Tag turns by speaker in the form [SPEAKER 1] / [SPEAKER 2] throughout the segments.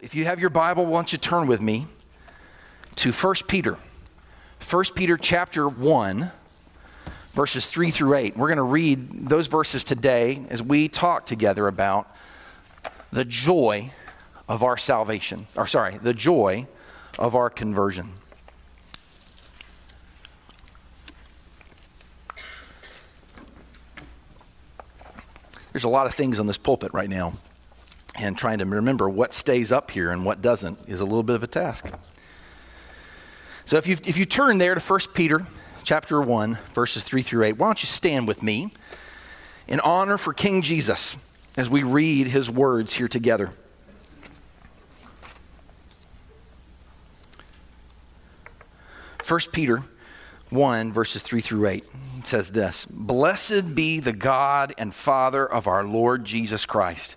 [SPEAKER 1] If you have your Bible, why don't you turn with me to 1 Peter. 1 Peter chapter 1, verses 3 through 8. We're going to read those verses today as we talk together about the joy of our salvation, or sorry, the joy of our conversion. There's a lot of things on this pulpit right now, and trying to remember what stays up here and what doesn't is a little bit of a task. So if you, if you turn there to 1 Peter chapter 1, verses 3 through 8, why don't you stand with me in honor for King Jesus as we read his words here together. 1 Peter 1, verses 3 through 8 says this Blessed be the God and Father of our Lord Jesus Christ,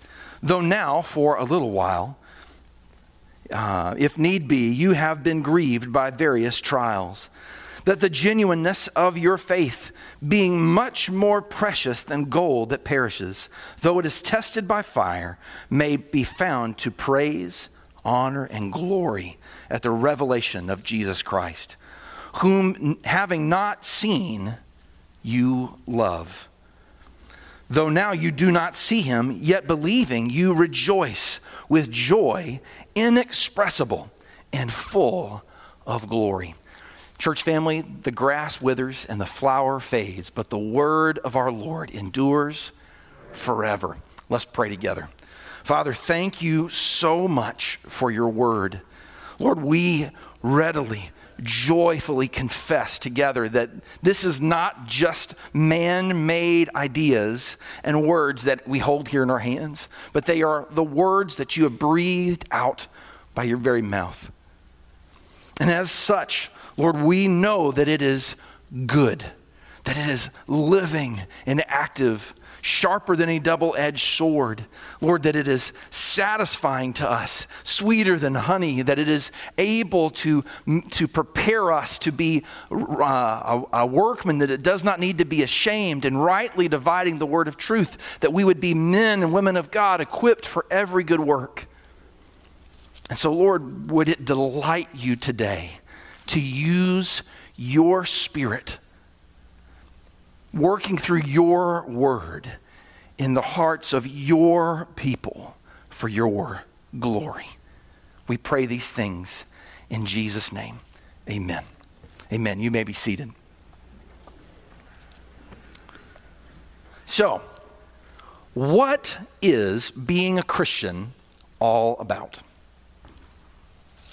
[SPEAKER 1] though now for a little while, uh, if need be, you have been grieved by various trials. That the genuineness of your faith, being much more precious than gold that perishes, though it is tested by fire, may be found to praise, honor, and glory at the revelation of Jesus Christ, whom, having not seen, you love. Though now you do not see him, yet believing, you rejoice with joy inexpressible and full of glory. Church family, the grass withers and the flower fades, but the word of our Lord endures forever. Let's pray together. Father, thank you so much for your word. Lord, we readily, joyfully confess together that this is not just man made ideas and words that we hold here in our hands, but they are the words that you have breathed out by your very mouth. And as such, Lord, we know that it is good, that it is living and active sharper than a double edged sword. Lord, that it is satisfying to us, sweeter than honey, that it is able to, to prepare us to be uh, a, a workman, that it does not need to be ashamed, and rightly dividing the word of truth, that we would be men and women of God equipped for every good work. And so, Lord, would it delight you today to use your spirit working through your word in the hearts of your people for your glory. We pray these things in Jesus' name. Amen. Amen. You may be seated. So, what is being a Christian all about?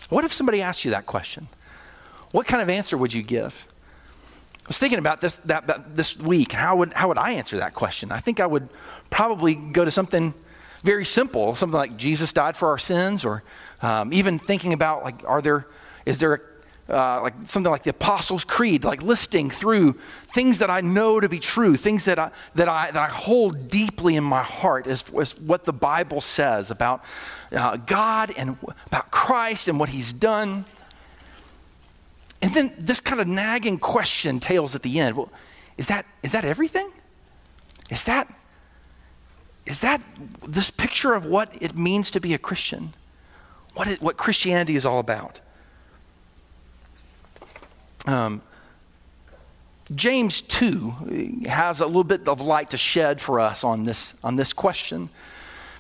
[SPEAKER 1] What if somebody asked you that question? What kind of answer would you give? I was thinking about this that, that, this week. How would how would I answer that question? I think I would probably go to something very simple, something like Jesus died for our sins, or um, even thinking about like, are there is there uh, like something like the Apostles' Creed, like listing through things that I know to be true, things that I that I that I hold deeply in my heart as, as what the Bible says about uh, God and about Christ and what He's done. And then this kind of nagging question tails at the end. Well, is that, is that everything? Is that, is that this picture of what it means to be a Christian? What, it, what Christianity is all about? Um, James 2 has a little bit of light to shed for us on this, on this question.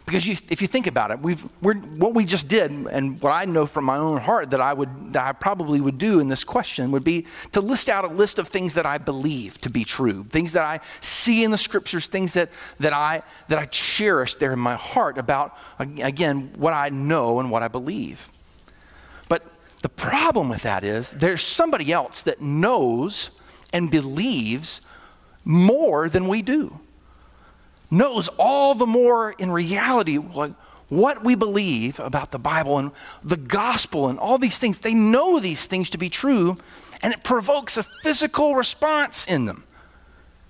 [SPEAKER 1] Because you, if you think about it, we've, what we just did, and what I know from my own heart that I would, that I probably would do in this question would be to list out a list of things that I believe to be true, things that I see in the scriptures, things that, that I that I cherish there in my heart about again what I know and what I believe. But the problem with that is there's somebody else that knows and believes more than we do knows all the more in reality what we believe about the Bible and the gospel and all these things, they know these things to be true, and it provokes a physical response in them.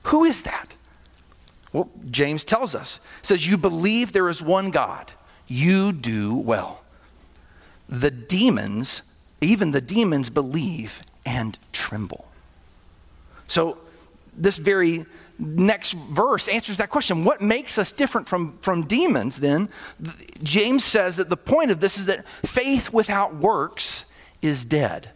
[SPEAKER 1] Who is that? Well, James tells us. says, You believe there is one God. You do well. The demons, even the demons, believe and tremble. So, this very next verse answers that question. What makes us different from, from demons then? James says that the point of this is that faith without works is dead.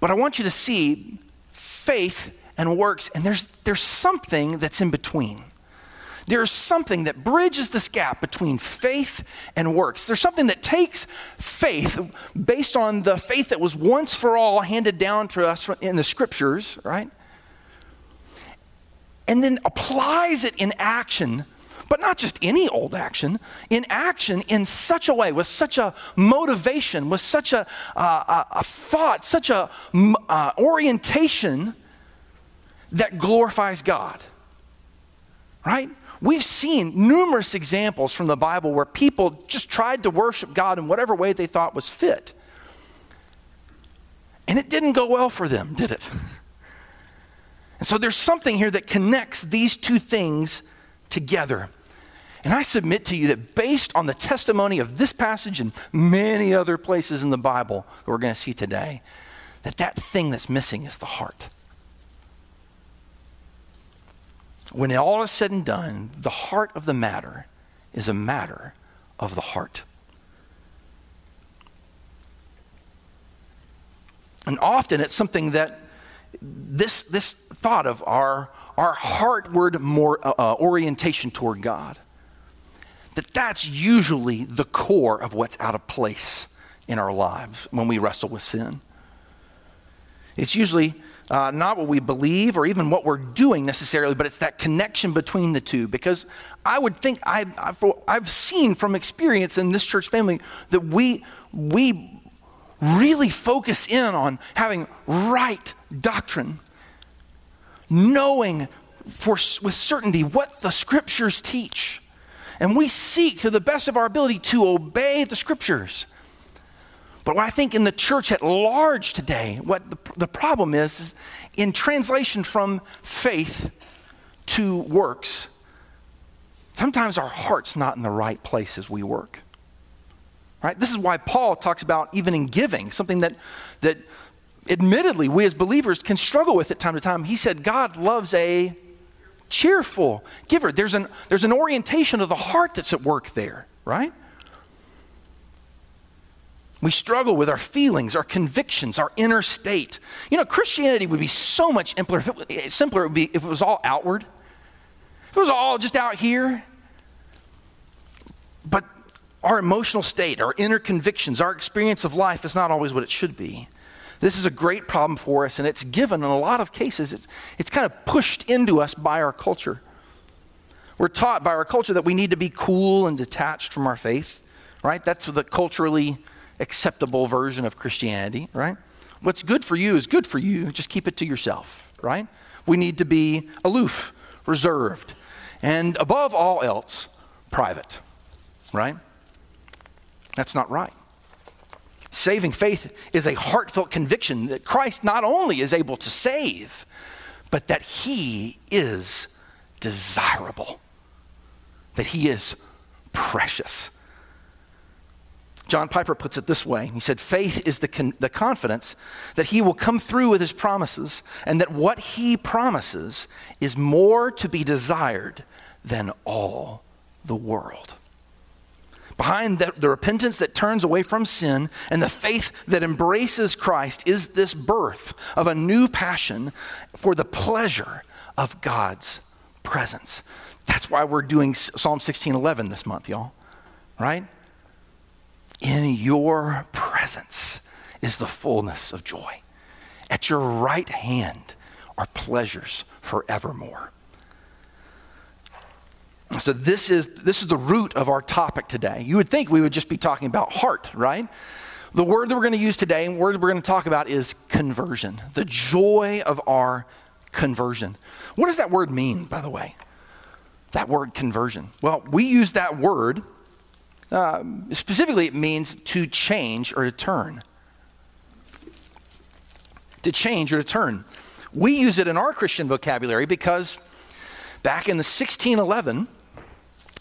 [SPEAKER 1] But I want you to see faith and works, and there's, there's something that's in between. There's something that bridges this gap between faith and works. There's something that takes faith based on the faith that was once for all handed down to us in the scriptures, right? And then applies it in action but not just any old action, in action in such a way, with such a motivation, with such a, uh, a thought, such a uh, orientation that glorifies God. Right? We've seen numerous examples from the Bible where people just tried to worship God in whatever way they thought was fit. And it didn't go well for them, did it? And so there's something here that connects these two things together. And I submit to you that based on the testimony of this passage and many other places in the Bible that we're going to see today, that that thing that's missing is the heart. When all is said and done, the heart of the matter is a matter of the heart. And often it's something that this, this thought of our, our heartward more, uh, uh orientation toward God that that's usually the core of what's out of place in our lives when we wrestle with sin. It's usually uh, not what we believe or even what we're doing necessarily, but it's that connection between the two. Because I would think I've, I've, I've seen from experience in this church family that we, we really focus in on having right doctrine, knowing for, with certainty what the scriptures teach and we seek to the best of our ability to obey the scriptures. But I think in the church at large today, what the, the problem is, is in translation from faith to works, sometimes our heart's not in the right place as we work. Right? This is why Paul talks about even in giving, something that, that admittedly we as believers can struggle with at time to time. He said, God loves a cheerful giver. There's an, there's an orientation of the heart that's at work there, right? We struggle with our feelings, our convictions, our inner state. You know, Christianity would be so much simpler it, eh, simpler it would be if it was all outward. If it was all just out here. But our emotional state, our inner convictions, our experience of life is not always what it should be. This is a great problem for us, and it's given in a lot of cases. It's, it's kind of pushed into us by our culture. We're taught by our culture that we need to be cool and detached from our faith, right? That's the culturally acceptable version of Christianity, right? What's good for you is good for you. Just keep it to yourself, right? We need to be aloof, reserved, and above all else, private, right? That's not right. Saving faith is a heartfelt conviction that Christ not only is able to save, but that he is desirable, that he is precious. John Piper puts it this way He said, Faith is the, con- the confidence that he will come through with his promises, and that what he promises is more to be desired than all the world. Behind the, the, repentance that turns away from sin and the faith that embraces Christ is this birth of a new passion for the pleasure of God's presence. That's why we're doing Psalm 16:11 this month, y'all. Right? In your presence is the fullness of joy. At your right hand are pleasures forevermore. So this is this is the root of our topic today. You would think we would just be talking about heart, right? The word that we're going to use today and word we're going to talk about is conversion. The joy of our conversion. What does that word mean, by the way? That word conversion. Well, we use that word Uh, specifically, it means to change or to turn. To change or to turn. We use it in our Christian vocabulary because back in the 1611,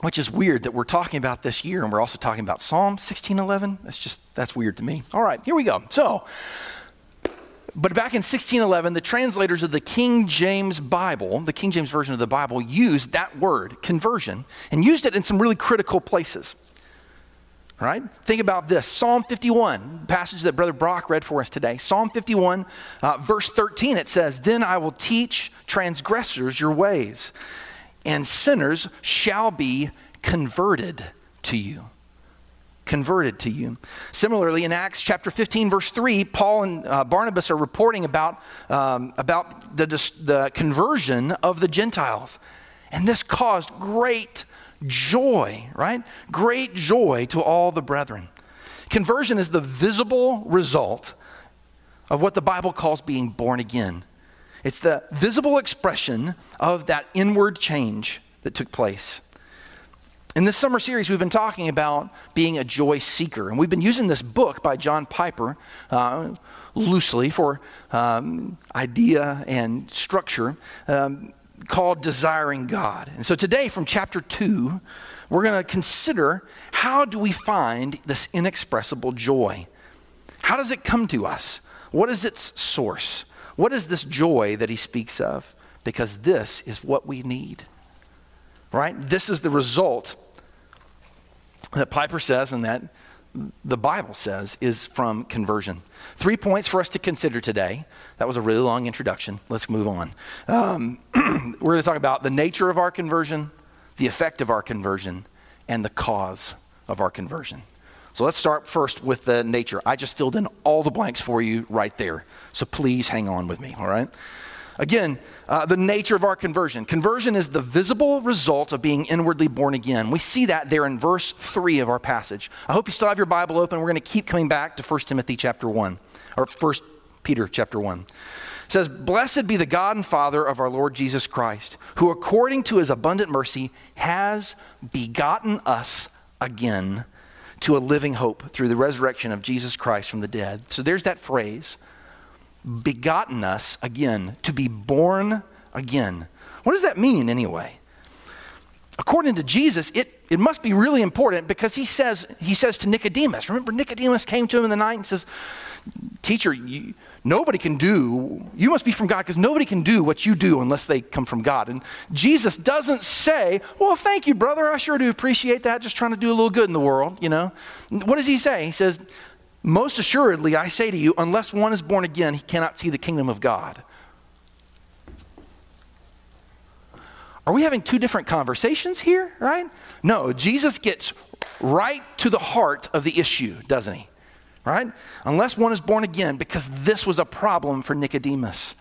[SPEAKER 1] which is weird that we're talking about this year and we're also talking about Psalm 1611. That's just, that's weird to me. All right, here we go. So, but back in 1611, the translators of the King James Bible, the King James Version of the Bible, used that word, conversion, and used it in some really critical places. Right? Think about this Psalm 51, passage that Brother Brock read for us today. Psalm 51, uh, verse 13, it says, Then I will teach transgressors your ways, and sinners shall be converted to you converted to you. Similarly, in Acts chapter 15, verse 3, Paul and uh, Barnabas are reporting about, um, about the, the conversion of the Gentiles. And this caused great joy, right? Great joy to all the brethren. Conversion is the visible result of what the Bible calls being born again. It's the visible expression of that inward change that took place. In this summer series, we've been talking about being a joy seeker, and we've been using this book by John Piper uh, loosely for um, idea and structure um, called Desiring God. And so today, from chapter 2, we're going to consider how do we find this inexpressible joy? How does it come to us? What is its source? What is this joy that he speaks of? Because this is what we need right? This is the result that Piper says and that the Bible says is from conversion. Three points for us to consider today. That was a really long introduction. Let's move on. Um, we're going to talk about the nature of our conversion, the effect of our conversion, and the cause of our conversion. So let's start first with the nature. I just filled in all the blanks for you right there. So please hang on with me, all right? Again, uh, the nature of our conversion. Conversion is the visible result of being inwardly born again. We see that there in verse 3 of our passage. I hope you still have your Bible open. We're going to keep coming back to 1 Timothy chapter 1, or 1 Peter chapter 1. It says, Blessed be the God and Father of our Lord Jesus Christ, who according to his abundant mercy has begotten us again to a living hope through the resurrection of Jesus Christ from the dead. So there's that phrase begotten us again, to be born again. What does that mean anyway? According to Jesus, it, it must be really important because he says, he says to Nicodemus, remember Nicodemus came to him in the night and says, Teacher, you, nobody can do, you must be from God because nobody can do what you do unless they come from God. And Jesus doesn't say, Well, thank you, brother. I sure do appreciate that. Just trying to do a little good in the world, you know. What does he say? He says, most assuredly, I say to you, unless one is born again, he cannot see the kingdom of God. Are we having two different conversations here, right? No, Jesus gets right to the heart of the issue, doesn't he? Right? Unless one is born again, because this was a problem for Nicodemus.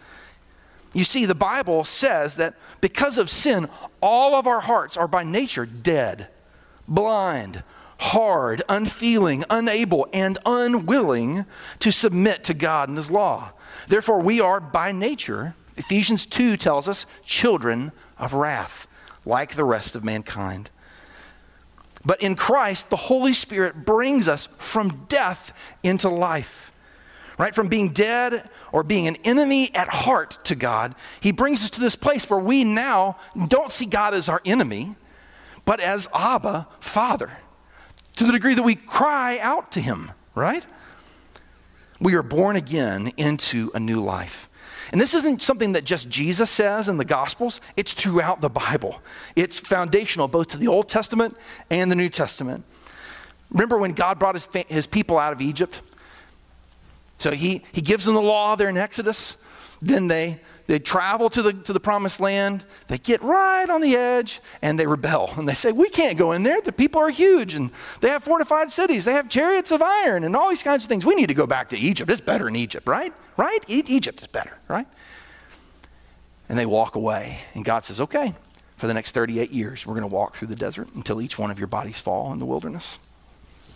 [SPEAKER 1] You see, the Bible says that because of sin, all of our hearts are by nature dead, blind, hard, unfeeling, unable, and unwilling to submit to God and His law. Therefore, we are by nature, Ephesians 2 tells us, children of wrath, like the rest of mankind. But in Christ, the Holy Spirit brings us from death into life. Right? From being dead or being an enemy at heart to God, He brings us to this place where we now don't see God as our enemy, but as Abba, Father to the degree that we cry out to Him, right? We are born again into a new life. And this isn't something that just Jesus says in the Gospels, it's throughout the Bible. It's foundational both to the Old Testament and the New Testament. Remember when God brought his, his people out of Egypt? So he, he gives them the law there in Exodus. Then they they travel to the, to the promised land, they get right on the edge, and they rebel. And they say, We can't go in there. The people are huge, and they have fortified cities, they have chariots of iron, and all these kinds of things. We need to go back to Egypt. It's better in Egypt, right? Right? E- Egypt is better, right? And they walk away. And God says, Okay, for the next 38 years, we're going to walk through the desert until each one of your bodies fall in the wilderness.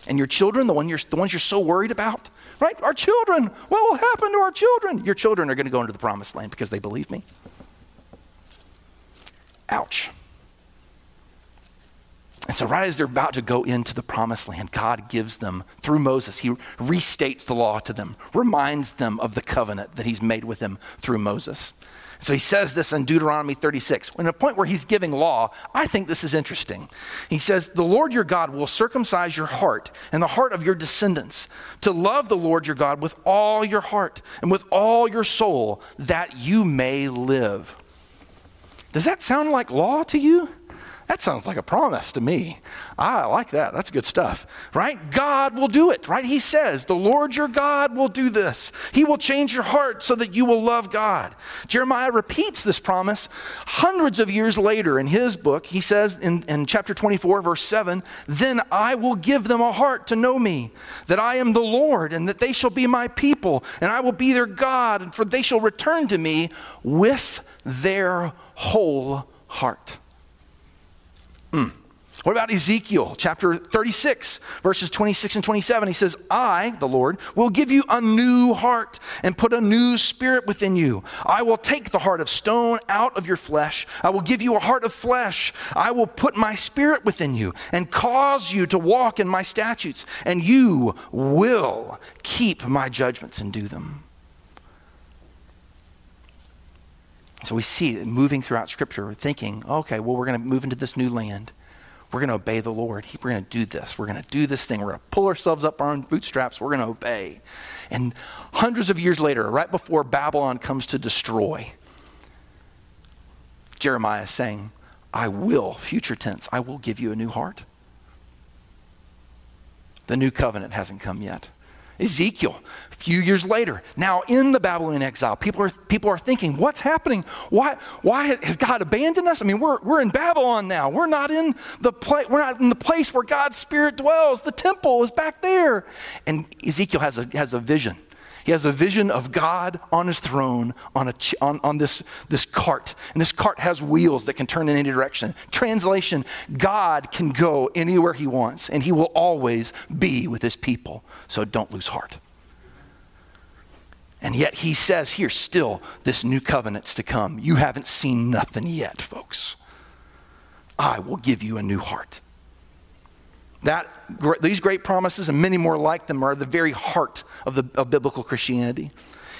[SPEAKER 1] And your children, the, one you're, the ones you're so worried about, right? Our children, what will happen to our children? Your children are going to go into the promised land because they believe me. Ouch. And so, right as they're about to go into the promised land, God gives them, through Moses, He restates the law to them, reminds them of the covenant that He's made with them through Moses. So he says this in Deuteronomy 36. In a point where he's giving law, I think this is interesting. He says, The Lord your God will circumcise your heart and the heart of your descendants to love the Lord your God with all your heart and with all your soul, that you may live. Does that sound like law to you? That sounds like a promise to me. Ah, I like that. That's good stuff, right? God will do it, right? He says, The Lord your God will do this. He will change your heart so that you will love God. Jeremiah repeats this promise hundreds of years later in his book. He says in, in chapter 24, verse 7, Then I will give them a heart to know me, that I am the Lord, and that they shall be my people, and I will be their God, and for they shall return to me with their whole heart. Mm. What about Ezekiel chapter 36, verses 26 and 27? He says, I, the Lord, will give you a new heart and put a new spirit within you. I will take the heart of stone out of your flesh. I will give you a heart of flesh. I will put my spirit within you and cause you to walk in my statutes, and you will keep my judgments and do them. So we see it moving throughout Scripture, thinking, okay, well, we're going to move into this new land. We're going to obey the Lord. We're going to do this. We're going to do this thing. We're going to pull ourselves up our own bootstraps. We're going to obey. And hundreds of years later, right before Babylon comes to destroy, Jeremiah is saying, I will, future tense, I will give you a new heart. The new covenant hasn't come yet. Ezekiel, a few years later, now in the Babylonian exile, people are, people are thinking, what's happening? Why, why has God abandoned us? I mean, we're, we're in Babylon now. We're not, in the pla- we're not in the place where God's Spirit dwells. The temple is back there. And Ezekiel has a, has a vision. He has a vision of God on his throne on, a, on, on this, this cart. And this cart has wheels that can turn in any direction. Translation God can go anywhere he wants, and he will always be with his people. So don't lose heart. And yet he says here, still, this new covenant's to come. You haven't seen nothing yet, folks. I will give you a new heart. That, these great promises and many more like them are the very heart of, the, of biblical Christianity.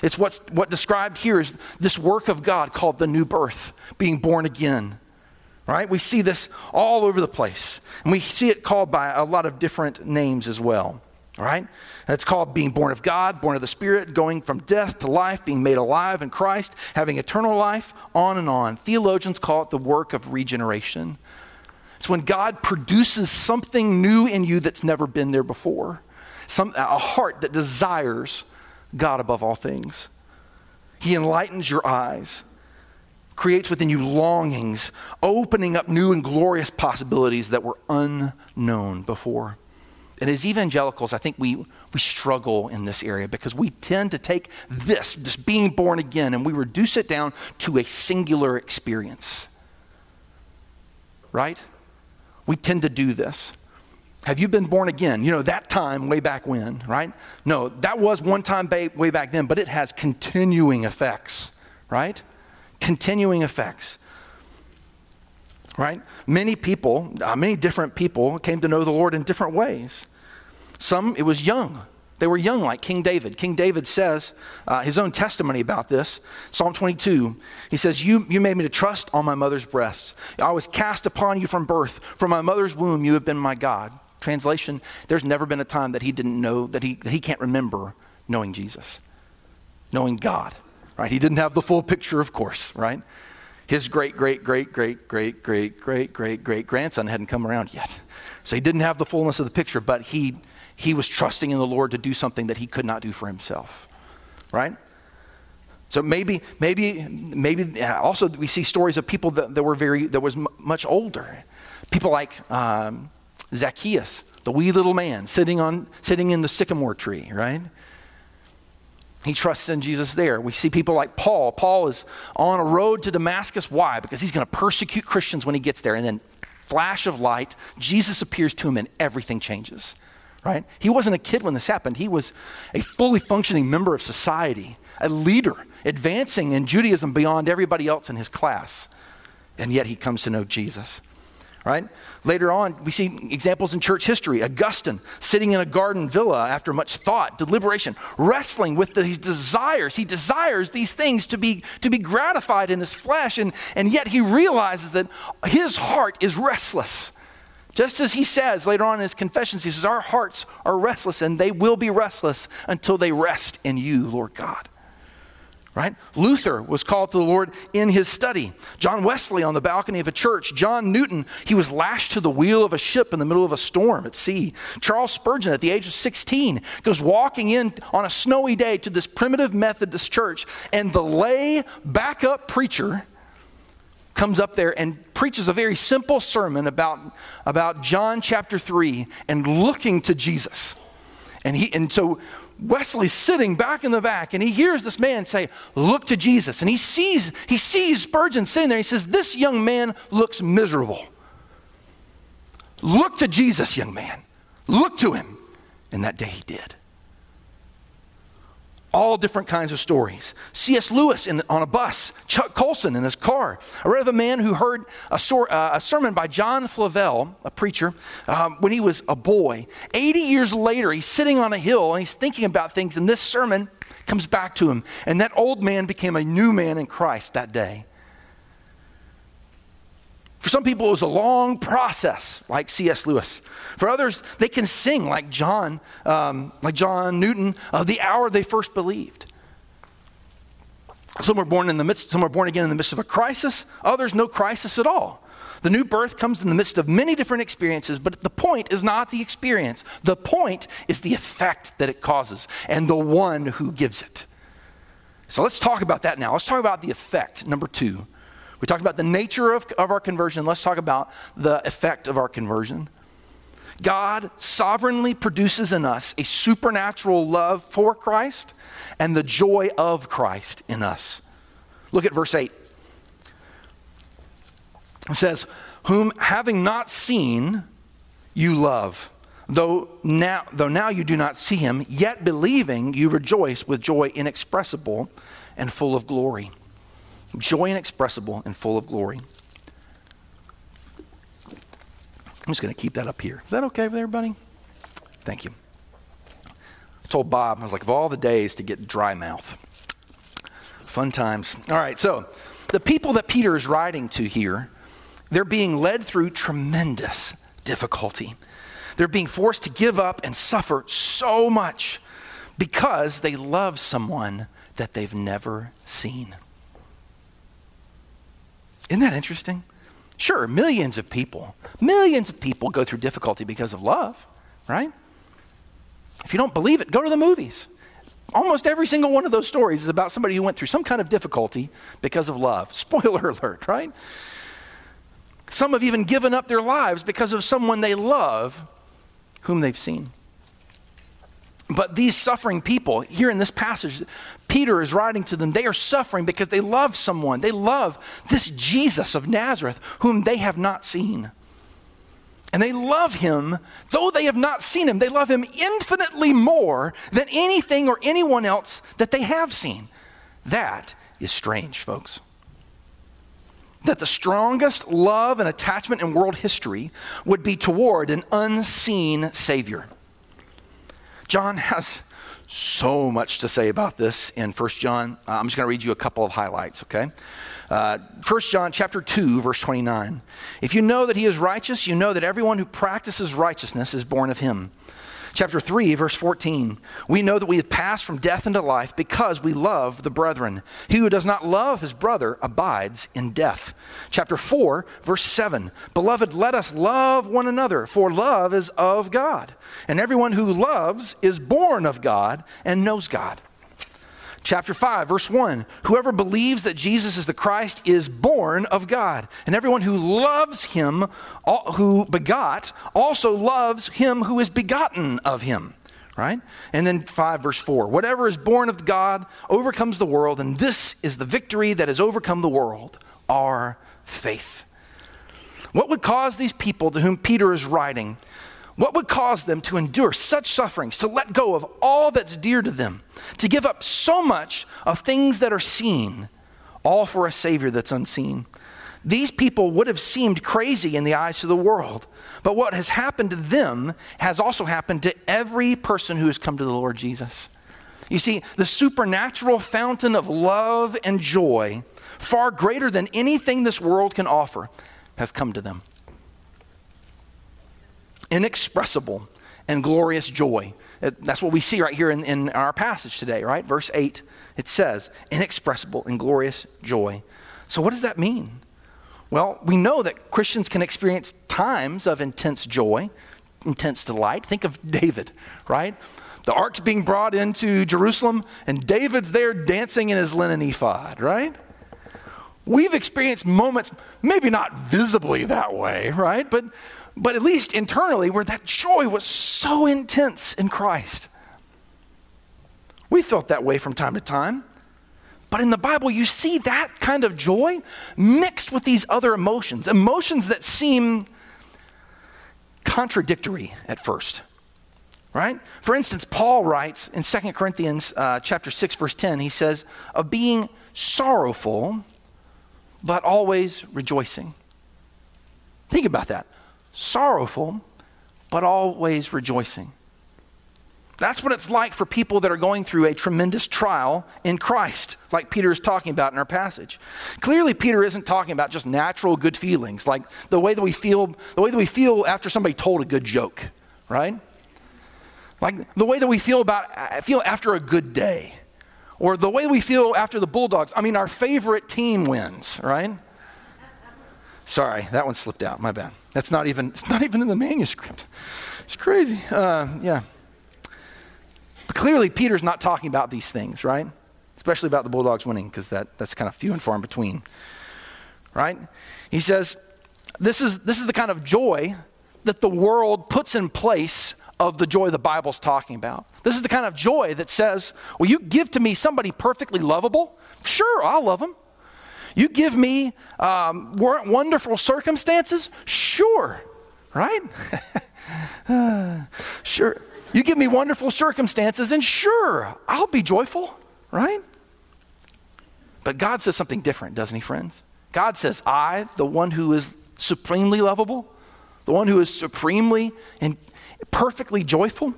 [SPEAKER 1] It's what's, what described here is this work of God called the new birth, being born again. Right? We see this all over the place. And we see it called by a lot of different names as well. Right? It's called being born of God, born of the Spirit, going from death to life, being made alive in Christ, having eternal life, on and on. Theologians call it the work of regeneration. It's when God produces something new in you that's never been there before. Some, a heart that desires God above all things. He enlightens your eyes, creates within you longings, opening up new and glorious possibilities that were unknown before. And as evangelicals, I think we, we struggle in this area because we tend to take this, this being born again, and we reduce it down to a singular experience. Right? We tend to do this. Have you been born again? You know, that time way back when, right? No, that was one time way back then, but it has continuing effects, right? Continuing effects, right? Many people, uh, many different people came to know the Lord in different ways. Some, it was young. They were young, like King David. King David says uh, his own testimony about this. Psalm 22, he says, you, you made me to trust on my mother's breasts. I was cast upon you from birth. From my mother's womb, you have been my God. Translation, there's never been a time that he didn't know, that he, that he can't remember knowing Jesus, knowing God, right? He didn't have the full picture, of course, right? His great, great, great, great, great, great, great, great, great grandson hadn't come around yet. So he didn't have the fullness of the picture, but he he was trusting in the Lord to do something that he could not do for himself. Right? So maybe, maybe, maybe also we see stories of people that, that were very, that was m- much older. People like um, Zacchaeus, the wee little man sitting on, sitting in the sycamore tree, right? He trusts in Jesus there. We see people like Paul. Paul is on a road to Damascus. Why? Because he's going to persecute Christians when he gets there. And then, flash of light, Jesus appears to him and everything changes right? He wasn't a kid when this happened. He was a fully functioning member of society, a leader, advancing in Judaism beyond everybody else in his class. And yet he comes to know Jesus, right? Later on, we see examples in church history. Augustine sitting in a garden villa after much thought, deliberation, wrestling with these desires. He desires these things to be, to be gratified in his flesh, and, and yet he realizes that his heart is restless. Just as he says later on in his confessions, he says, Our hearts are restless, and they will be restless until they rest in you, Lord God right? Luther was called to the Lord in his study. John Wesley on the balcony of a church. John Newton, he was lashed to the wheel of a ship in the middle of a storm at sea. Charles Spurgeon, at the age of 16, goes walking in on a snowy day to this primitive Methodist church, and the lay backup preacher comes up there and preaches a very simple sermon about, about John chapter 3 and looking to Jesus. And, he, and so Wesley's sitting back in the back and he hears this man say, Look to Jesus. And he sees, he sees Spurgeon sitting there. He says, This young man looks miserable. Look to Jesus, young man. Look to him. And that day he did all different kinds of stories. C.S. Lewis in, on a bus, Chuck Colson in his car. I read of a man who heard a, sor, uh, a sermon by John Flavel, a preacher, um, when he was a boy. 80 years later, he's sitting on a hill and he's thinking about things, and this sermon comes back to him. And that old man became a new man in Christ that day. For some people, it was a long process, like C.S. Lewis. For others, they can sing like John, um, like John Newton, uh, the hour they first believed. Some were born in the midst, some were born again in the midst of a crisis. Others, no crisis at all. The new birth comes in the midst of many different experiences, but the point is not the experience. The point is the effect that it causes and the one who gives it. So let's talk about that now. Let's talk about the effect, number two. We talked about the nature of, of our conversion. Let's talk about the effect of our conversion. God sovereignly produces in us a supernatural love for Christ and the joy of Christ in us. Look at verse 8. It says, Whom having not seen, you love. Though now, though now you do not see him, yet believing, you rejoice with joy inexpressible and full of glory joy inexpressible and full of glory. I'm just going to keep that up here. Is that okay with everybody? Thank you. I told Bob, I was like, of all the days to get dry mouth. Fun times. All right, so the people that Peter is writing to here, they're being led through tremendous difficulty. They're being forced to give up and suffer so much because they love someone that they've never seen. Isn't that interesting? Sure, millions of people, millions of people go through difficulty because of love, right? If you don't believe it, go to the movies. Almost every single one of those stories is about somebody who went through some kind of difficulty because of love. Spoiler alert, right? Some have even given up their lives because of someone they love whom they've seen. But these suffering people, here in this passage, Peter is writing to them, they are suffering because they love someone. They love this Jesus of Nazareth, whom they have not seen. And they love him, though they have not seen him, they love him infinitely more than anything or anyone else that they have seen. That is strange, folks. That the strongest love and attachment in world history would be toward an unseen Savior. John has so much to say about this in 1 John. Uh, I'm just going to read you a couple of highlights, okay? Uh, 1 John chapter 2, verse 29. If you know that he is righteous, you know that everyone who practices righteousness is born of him. Chapter 3, verse 14. We know that we have passed from death into life because we love the brethren. He who does not love his brother abides in death. Chapter 4, verse 7. Beloved, let us love one another, for love is of God. And everyone who loves is born of God and knows God. Chapter 5, verse 1 Whoever believes that Jesus is the Christ is born of God. And everyone who loves him, who begot, also loves him who is begotten of him. Right? And then 5, verse 4 Whatever is born of God overcomes the world, and this is the victory that has overcome the world our faith. What would cause these people to whom Peter is writing what would cause them to endure such sufferings, to let go of all that's dear to them, to give up so much of things that are seen, all for a Savior that's unseen? These people would have seemed crazy in the eyes of the world. But what has happened to them has also happened to every person who has come to the Lord Jesus. You see, the supernatural fountain of love and joy, far greater than anything this world can offer, has come to them. Inexpressible and glorious joy. That's what we see right here in, in our passage today, right? Verse 8, it says, inexpressible and glorious joy. So, what does that mean? Well, we know that Christians can experience times of intense joy, intense delight. Think of David, right? The ark's being brought into Jerusalem, and David's there dancing in his linen ephod, right? We've experienced moments, maybe not visibly that way, right? But, but at least internally, where that joy was so intense in Christ. We felt that way from time to time. But in the Bible, you see that kind of joy mixed with these other emotions, emotions that seem contradictory at first. Right? For instance, Paul writes in 2 Corinthians uh, chapter 6, verse 10, he says, of being sorrowful, but always rejoicing. Think about that. Sorrowful, but always rejoicing. That's what it's like for people that are going through a tremendous trial in Christ, like Peter is talking about in our passage. Clearly, Peter isn't talking about just natural good feelings, like the way that we feel, the way that we feel after somebody told a good joke, right? Like the way that we feel about feel after a good day. Or the way we feel after the Bulldogs. I mean, our favorite team wins, right? Sorry, that one slipped out. My bad. That's not even. It's not even in the manuscript. It's crazy. Uh, yeah. But clearly, Peter's not talking about these things, right? Especially about the Bulldogs winning, because that, that's kind of few and far in between, right? He says, this is, this is the kind of joy that the world puts in place of the joy the Bible's talking about. This is the kind of joy that says, Will you give to me somebody perfectly lovable? Sure, I'll love them. You give me um, wonderful circumstances? Sure, right? sure. You give me wonderful circumstances, and sure, I'll be joyful, right? But God says something different, doesn't He, friends? God says, I, the one who is supremely lovable, the one who is supremely and perfectly joyful,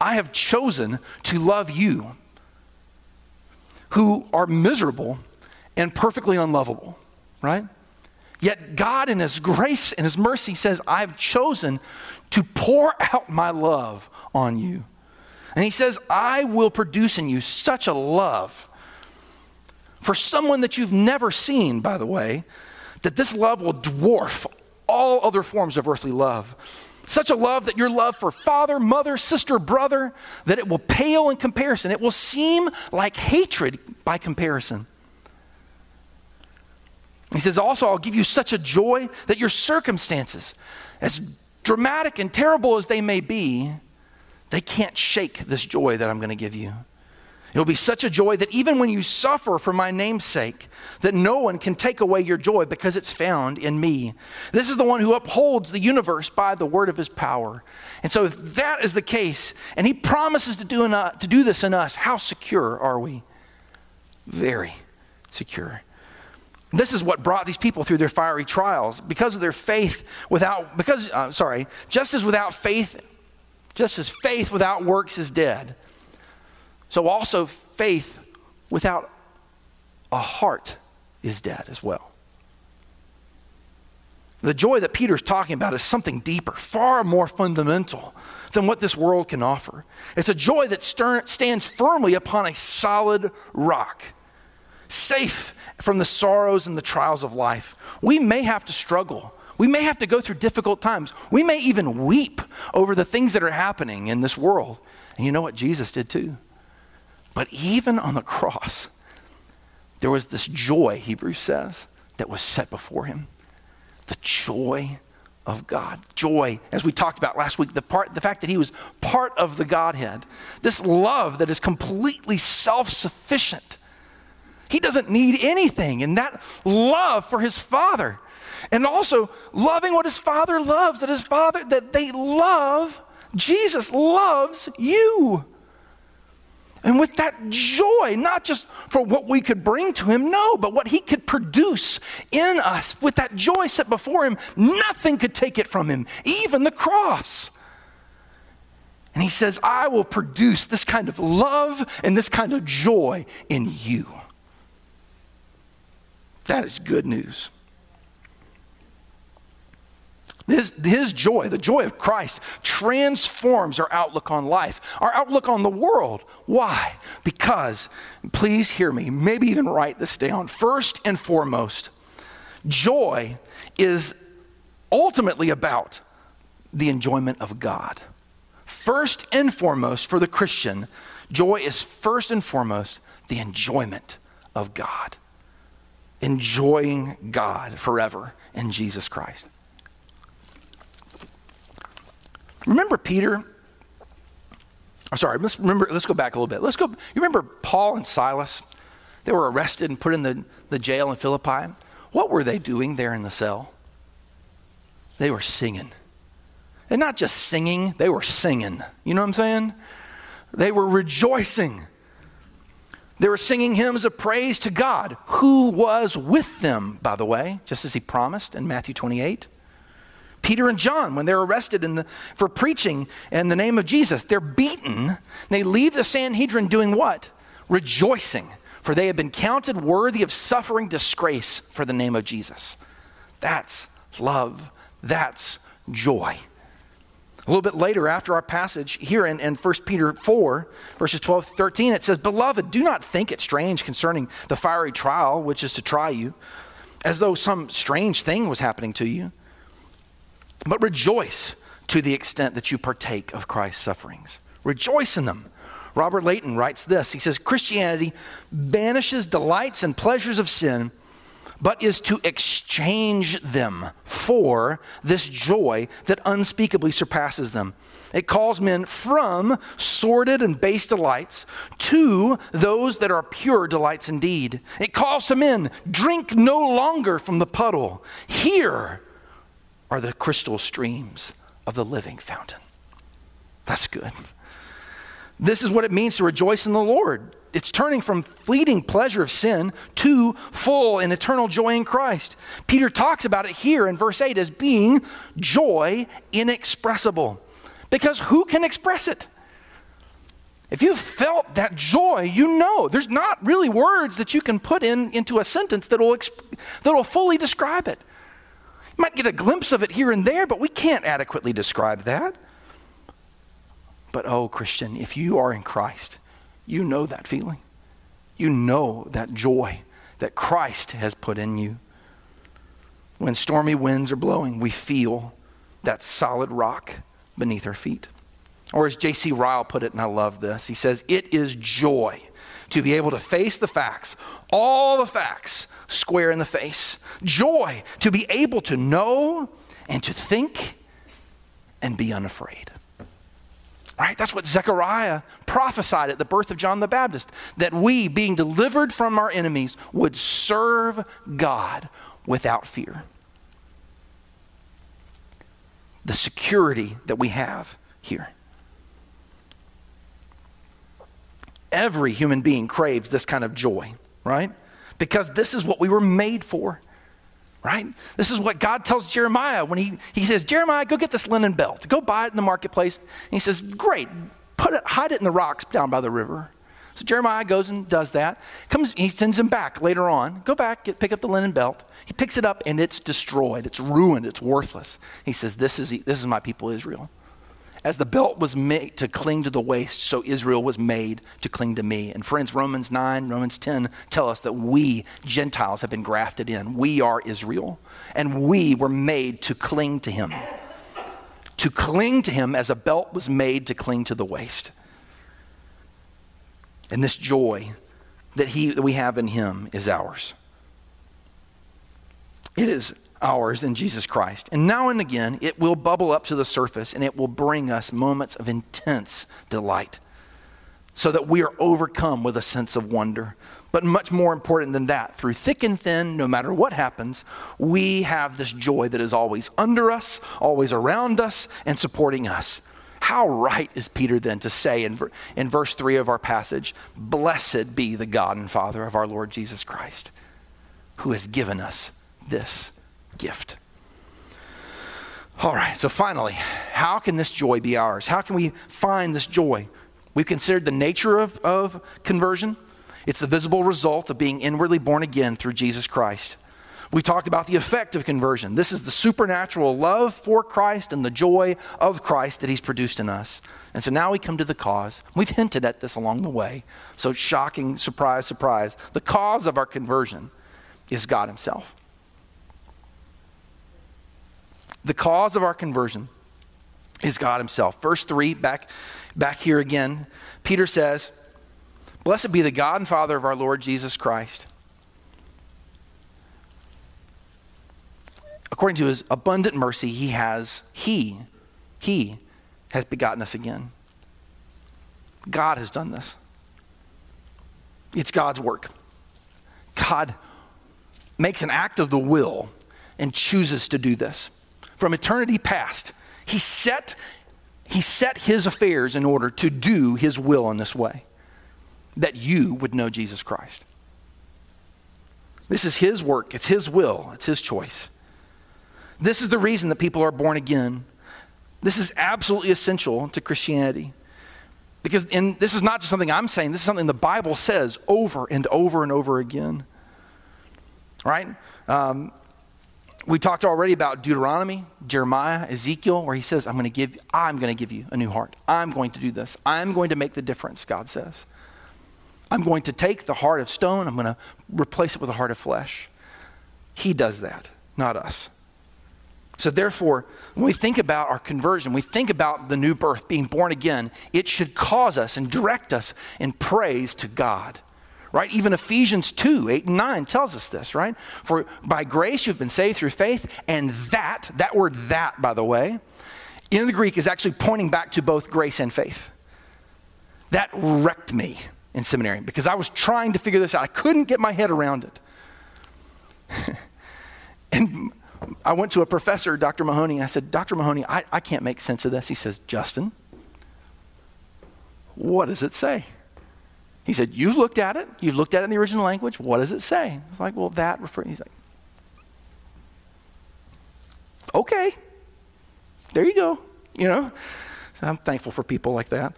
[SPEAKER 1] I have chosen to love you who are miserable and perfectly unlovable, right? Yet God, in His grace and His mercy, says, I've chosen to pour out my love on you. And He says, I will produce in you such a love for someone that you've never seen, by the way, that this love will dwarf all other forms of earthly love. Such a love that your love for father, mother, sister, brother, that it will pale in comparison. It will seem like hatred by comparison. He says, Also, I'll give you such a joy that your circumstances, as dramatic and terrible as they may be, they can't shake this joy that I'm going to give you. It'll be such a joy that even when you suffer for my name's sake, that no one can take away your joy because it's found in me. This is the one who upholds the universe by the word of his power. And so if that is the case, and he promises to do, in, uh, to do this in us, how secure are we? Very secure. This is what brought these people through their fiery trials because of their faith without, because, uh, sorry, just as without faith, just as faith without works is dead, so also faith without a heart is dead as well. The joy that Peter's talking about is something deeper, far more fundamental than what this world can offer. It's a joy that stands firmly upon a solid rock safe from the sorrows and the trials of life. We may have to struggle. We may have to go through difficult times. We may even weep over the things that are happening in this world. And you know what? Jesus did too. But even on the cross, there was this joy, Hebrews says, that was set before him. The joy of God. Joy, as we talked about last week, the part the fact that he was part of the Godhead. This love that is completely self-sufficient he doesn't need anything. And that love for his father. And also loving what his father loves, that his father, that they love, Jesus loves you. And with that that joy, not just for what we could bring to him, no, but what he could produce in us. With that joy set before him, nothing could take it from him, even the cross. And he says, I will produce this kind of love and this kind of joy in you. That is good news. His, his joy, the joy of Christ, transforms our outlook on life, our outlook on the world. Why? Because, please hear me, maybe even write this down. First and foremost, joy is ultimately about the enjoyment of God. First and foremost, for the Christian, joy is first and foremost the enjoyment of God. Enjoying God forever in Jesus Christ. Remember Peter? I'm sorry, let's remember, let's go back a little bit. Let's go. You remember Paul and Silas? They were arrested and put in the, the jail in Philippi. What were they doing there in the cell? They were singing. And not just singing, they were singing. You know what I'm saying? They were rejoicing. They were singing hymns of praise to God, who was with them, by the way, just as he promised in Matthew 28. Peter and John, when they're arrested the, for preaching in the name of Jesus, they're beaten. They leave the Sanhedrin doing what? Rejoicing, for they have been counted worthy of suffering disgrace for the name of Jesus. That's love. That's joy. A little bit later, after our passage here in, in 1 Peter 4, verses 12 13, it says, Beloved, do not think it strange concerning the fiery trial which is to try you, as though some strange thing was happening to you but rejoice to the extent that you partake of Christ's sufferings. Rejoice in them. Robert Leighton writes this He says, Christianity banishes delights and pleasures of sin, but is to exchange them for this joy that unspeakably surpasses them. It calls men from sordid and base delights to those that are pure delights indeed. It calls some in, drink no longer from the puddle. Here are the crystal streams of the living fountain. That's good. This is what it means to rejoice in the Lord. It's turning from fleeting pleasure of sin to full and eternal joy in Christ. Peter talks about it here in verse 8 as being joy inexpressible. Because who can express it? If you've felt that joy, you know there's not really words that you can put in into a sentence that will, that will fully describe it You might get a glimpse of it here and there, but we can't adequately describe that. But oh, Christian, if you are in Christ, you know that feeling. You know that joy that Christ has put in you. When stormy winds are blowing, we feel that solid rock beneath our feet. Or as J.C. Ryle put it, and I love this, he says, It is joy to be able to face the facts, all the facts, square in the face. Joy to be able to know and to think and be unafraid. Right? That's what Zechariah prophesied at the birth of John the Baptist that we, being delivered from our enemies, would serve God without fear. The security that we have here. Every human being craves this kind of joy, right? because this is what we were made for, right? This is what God tells Jeremiah when he, he says, Jeremiah, go get this linen belt. Go buy it in the marketplace. And he says, Great, put it, hide it in the rocks down by the river. So Jeremiah goes and does that. Comes, he sends him back later on. Go back, get, pick up the linen belt. He picks it up and it's destroyed. It's ruined. It's worthless. He says, "This is this is my people Israel." As the belt was made to cling to the waist, so Israel was made to cling to me. And friends, Romans 9, Romans 10 tell us that we, Gentiles, have been grafted in. We are Israel. And we were made to cling to him. To cling to him as a belt was made to cling to the waist. And this joy that, he, that we have in him is ours. It is ours in Jesus Christ. And now and again, it will bubble up to the surface and it will bring us moments of intense delight so that we are overcome with a sense of wonder. But much more important than that, through thick and thin, no matter what happens, we have this joy that is always under us, always around us, and supporting us. How right is Peter then to say in, in verse 3 of our passage, Blessed be the God and Father of our Lord Jesus Christ, who has given us this gift? All right, so finally, how can this joy be ours? How can we find this joy? We've considered the nature of, of conversion. It's the visible result of being inwardly born again through Jesus Christ. We talked about the effect of conversion. This is the supernatural love for Christ and the joy of Christ that He's produced in us. And so now we come to the cause. We've hinted at this along the way. So, shocking, surprise, surprise. The cause of our conversion is God Himself. The cause of our conversion is God Himself. Verse 3, back, back here again, Peter says, Blessed be the God and Father of our Lord Jesus Christ. According to his abundant mercy, he has, he, he has begotten us again. God has done this. It's God's work. God makes an act of the will and chooses to do this from eternity past, he set, he set his affairs in order to do his will in this way that you would know Jesus Christ. This is his work, it's his will, it's his choice. This is the reason that people are born again. This is absolutely essential to Christianity. Because in, this is not just something I'm saying, this is something the Bible says over and over and over again. Right? Um, we talked already about Deuteronomy, Jeremiah, Ezekiel, where he says, I'm going to give, I'm going to give you a new heart. I'm going to do this. I'm going to make the difference, God says. I'm going to take the heart of stone, I'm going to replace it with a heart of flesh. He does that, not us. So, therefore, when we think about our conversion, we think about the new birth, being born again, it should cause us and direct us in praise to God right? Even Ephesians 2 8 and 9 tells us this, right? For by grace you've been saved through faith, and that, that word that, by the way, in the Greek is actually pointing back to both grace and faith. That wrecked me in seminary because I was trying to figure this out. I couldn't get my head around it. and I went to a professor, Dr. Mahoney, and I said, Dr. Mahoney, I, I can't make sense of this. He says, Justin, what does it say? He said, You looked at it. You looked at it in the original language. What does it say? I was like, Well, that refers. He's like, Okay. There you go. You know? So I'm thankful for people like that.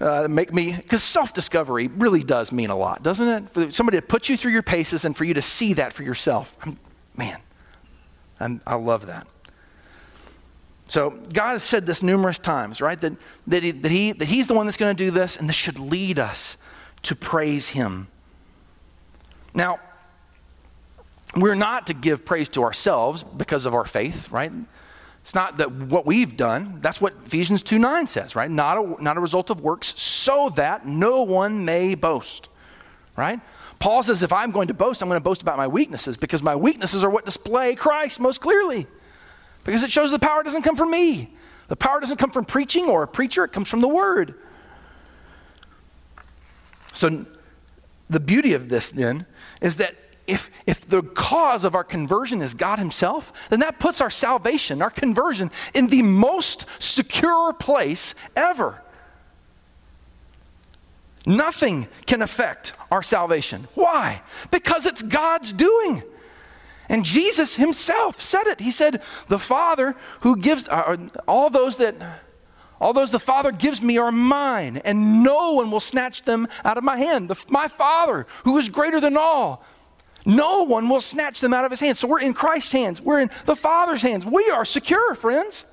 [SPEAKER 1] Uh, make me, because self discovery really does mean a lot, doesn't it? For somebody to put you through your paces and for you to see that for yourself. I'm, man, I'm, I love that. So God has said this numerous times, right? That, that, he, that, he, that He's the one that's going to do this, and this should lead us to praise Him. Now, we're not to give praise to ourselves because of our faith, right? It's not that what we've done. That's what Ephesians 2 9 says, right? Not a, not a result of works, so that no one may boast, right? Paul says, if I'm going to boast, I'm going to boast about my weaknesses because my weaknesses are what display Christ most clearly. Because it shows the power doesn't come from me. The power doesn't come from preaching or a preacher, it comes from the word. So, the beauty of this then is that if, if the cause of our conversion is God Himself, then that puts our salvation, our conversion, in the most secure place ever. Nothing can affect our salvation. Why? Because it's God's doing. And Jesus Himself said it. He said, The Father who gives, uh, all those that all those the Father gives me are mine, and no one will snatch them out of my hand. The, my Father, who is greater than all, no one will snatch them out of his hands. So we're in Christ's hands, we're in the Father's hands. We are secure, friends.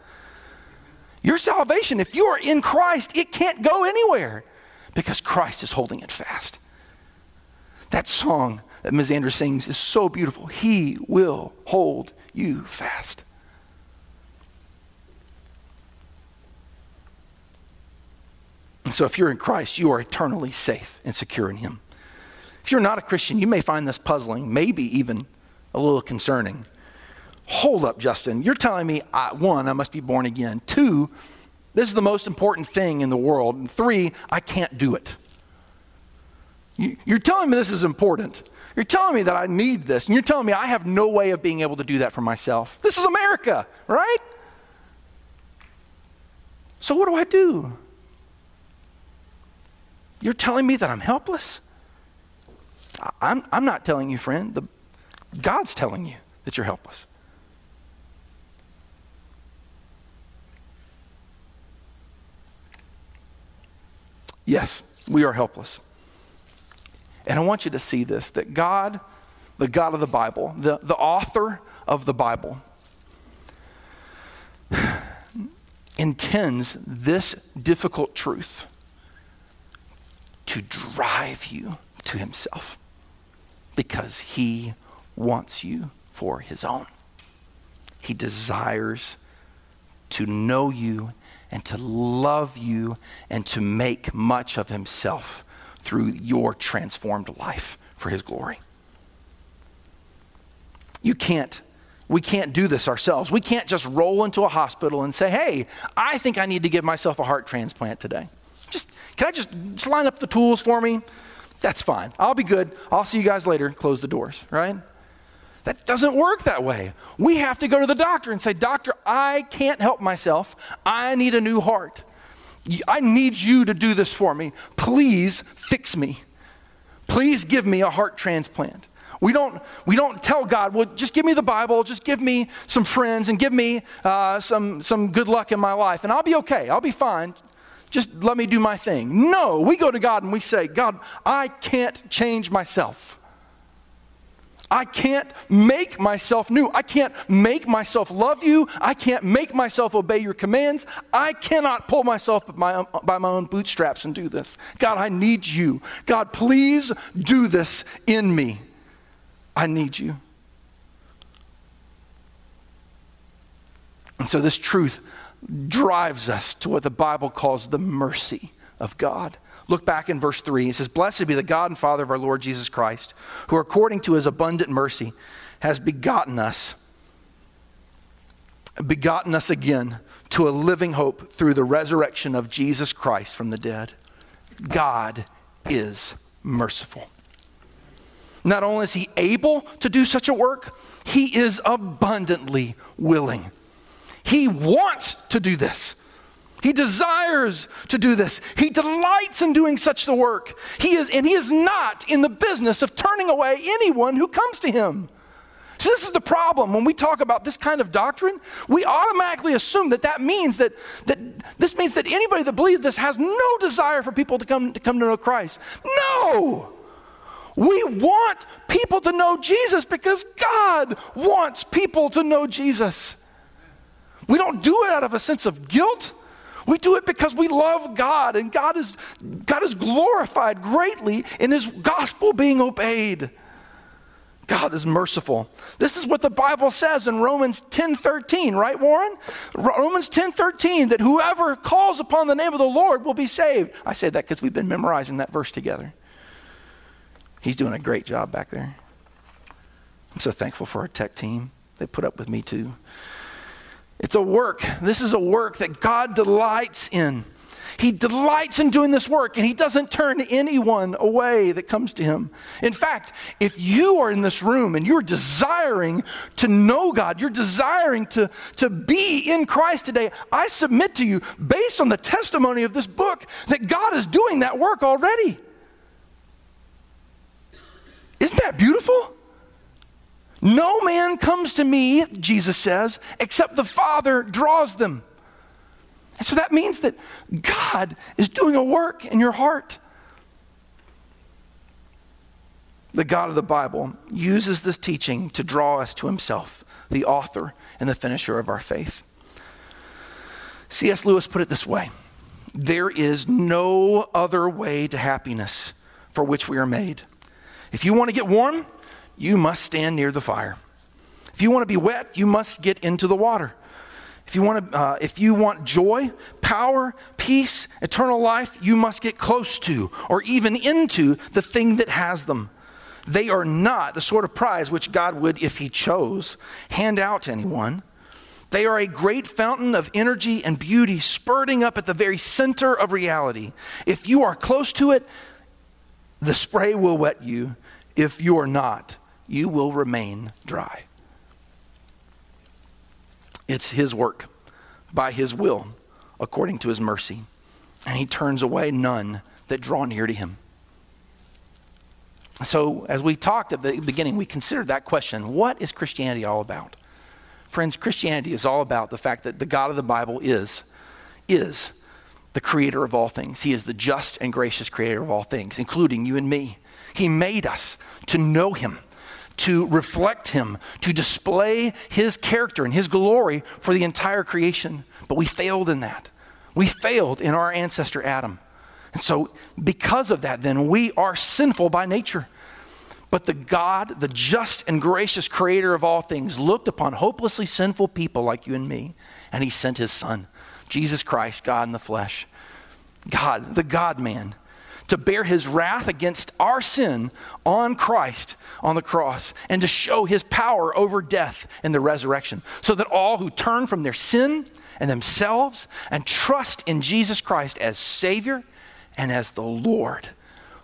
[SPEAKER 1] Your salvation, if you are in Christ, it can't go anywhere because Christ is holding it fast. That song that Ms. Andrews sings is so beautiful. He will hold you fast. And so, if you're in Christ, you are eternally safe and secure in Him. If you're not a Christian, you may find this puzzling, maybe even a little concerning. Hold up, Justin. You're telling me, I, one, I must be born again. Two, this is the most important thing in the world. And three, I can't do it. You, you're telling me this is important. You're telling me that I need this. And you're telling me I have no way of being able to do that for myself. This is America, right? So, what do I do? You're telling me that I'm helpless? I'm, I'm not telling you, friend. The, God's telling you that you're helpless. Yes, we are helpless. And I want you to see this that God, the God of the Bible, the, the author of the Bible, intends this difficult truth to drive you to Himself because He wants you for His own. He desires to know you and to love you and to make much of Himself through your transformed life for His glory. You can't we can't do this ourselves. We can't just roll into a hospital and say, hey, I think I need to give myself a heart transplant today. Can I just, just line up the tools for me? That's fine. I'll be good. I'll see you guys later. Close the doors, right? That doesn't work that way. We have to go to the doctor and say, Doctor, I can't help myself. I need a new heart. I need you to do this for me. Please fix me. Please give me a heart transplant. We don't, we don't tell God, well, just give me the Bible, just give me some friends, and give me uh, some, some good luck in my life, and I'll be okay. I'll be fine. Just let me do my thing. No, we go to God and we say, God, I can't change myself. I can't make myself new. I can't make myself love you. I can't make myself obey your commands. I cannot pull myself by my, own bootstraps and do this. God, I need you. God, please do this in me. I need you. And so this truth drives us to what the Bible calls the mercy of God. Look back in verse 3. It says, Blessed be the God and Father of our Lord Jesus Christ, who according to his abundant mercy has begotten us, begotten us again to a living hope through the resurrection of Jesus Christ from the dead. God is merciful. Not only is he able to do such a work, he is abundantly willing. He wants to do this. He desires to do this. He delights in doing such the work. He is, and he is not in the business of turning away anyone who comes to him. So this is the problem when we talk about this kind of doctrine. We automatically assume that that means that, that this means that anybody that believes this has no desire for people to come to come to know Christ. No. We want people to know Jesus because God wants people to know Jesus. We don't do it out of a sense of guilt. We do it because we love God and God is, God is glorified greatly in His gospel being obeyed. God is merciful. This is what the Bible says in Romans 10:13, right, Warren? Romans 10:13 that whoever calls upon the name of the Lord will be saved. I say that because we've been memorizing that verse together. He's doing a great job back there. I'm so thankful for our tech team. They put up with me too. It's a work. This is a work that God delights in. He delights in doing this work and he doesn't turn anyone away that comes to him. In fact, if you are in this room and you're desiring to know God, you're desiring to, to be in Christ today, I submit to you, based on the testimony of this book, that God is doing that work already. Isn't that beautiful? No man comes to me, Jesus says, except the Father draws them. And so that means that God is doing a work in your heart. The God of the Bible uses this teaching to draw us to himself, the author and the finisher of our faith. C.S. Lewis put it this way There is no other way to happiness for which we are made. If you want to get warm, you must stand near the fire. If you want to be wet, you must get into the water. If you want to, uh, if you want joy, power, peace, eternal life, you must get close to or even into the thing that has them. They are not the sort of prize which God would, if He chose, hand out to anyone. They are a great fountain of energy and beauty spurting up at the very center of reality. If you are close to it, the spray will wet you. If you are not, you will remain dry. It's His work by His will according to his mercy, and he turns away none that draw near to him. So, as we talked at the beginning, we considered that question what is Christianity all about? Friends, Christianity is all about the fact that the God of the Bible is, is the creator of all things. He is the just and gracious creator of all things, including you and me. He made us to know him, to reflect him, to display his character and his glory for the entire creation. But we failed in that. We failed in our ancestor Adam. And so, because of that, then, we are sinful by nature. But the God, the just and gracious creator of all things, looked upon hopelessly sinful people like you and me, and he sent his son, Jesus Christ, God in the flesh, God, the God man, to bear his wrath against our sin on Christ on the cross and to show his power over death in the resurrection, so that all who turn from their sin and themselves and trust in Jesus Christ as Savior and as the Lord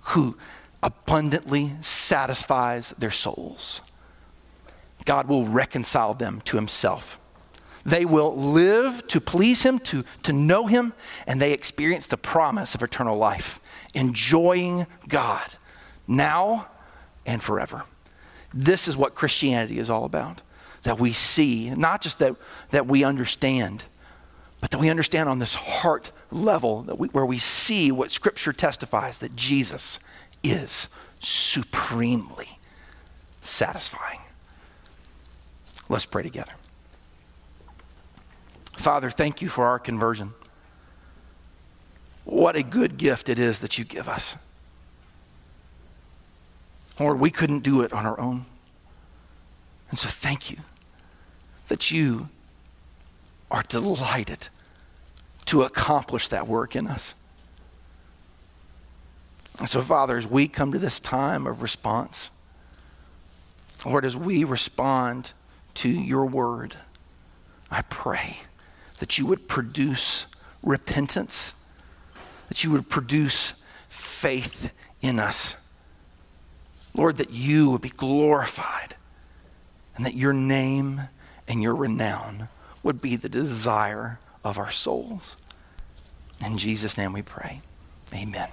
[SPEAKER 1] who abundantly satisfies their souls. God will reconcile them to Himself. They will live to please Him, to, to know Him, and they experience the promise of eternal life, enjoying God now and forever. This is what Christianity is all about. That we see, not just that, that we understand, but that we understand on this heart level that we, where we see what Scripture testifies that Jesus is supremely satisfying. Let's pray together. Father, thank you for our conversion. What a good gift it is that you give us. Lord, we couldn't do it on our own. And so thank you that you are delighted to accomplish that work in us. And so, Father, as we come to this time of response, Lord, as we respond to your word, I pray that you would produce repentance, that you would produce faith in us. Lord, that you would be glorified and that your name and your renown would be the desire of our souls. In Jesus' name we pray. Amen.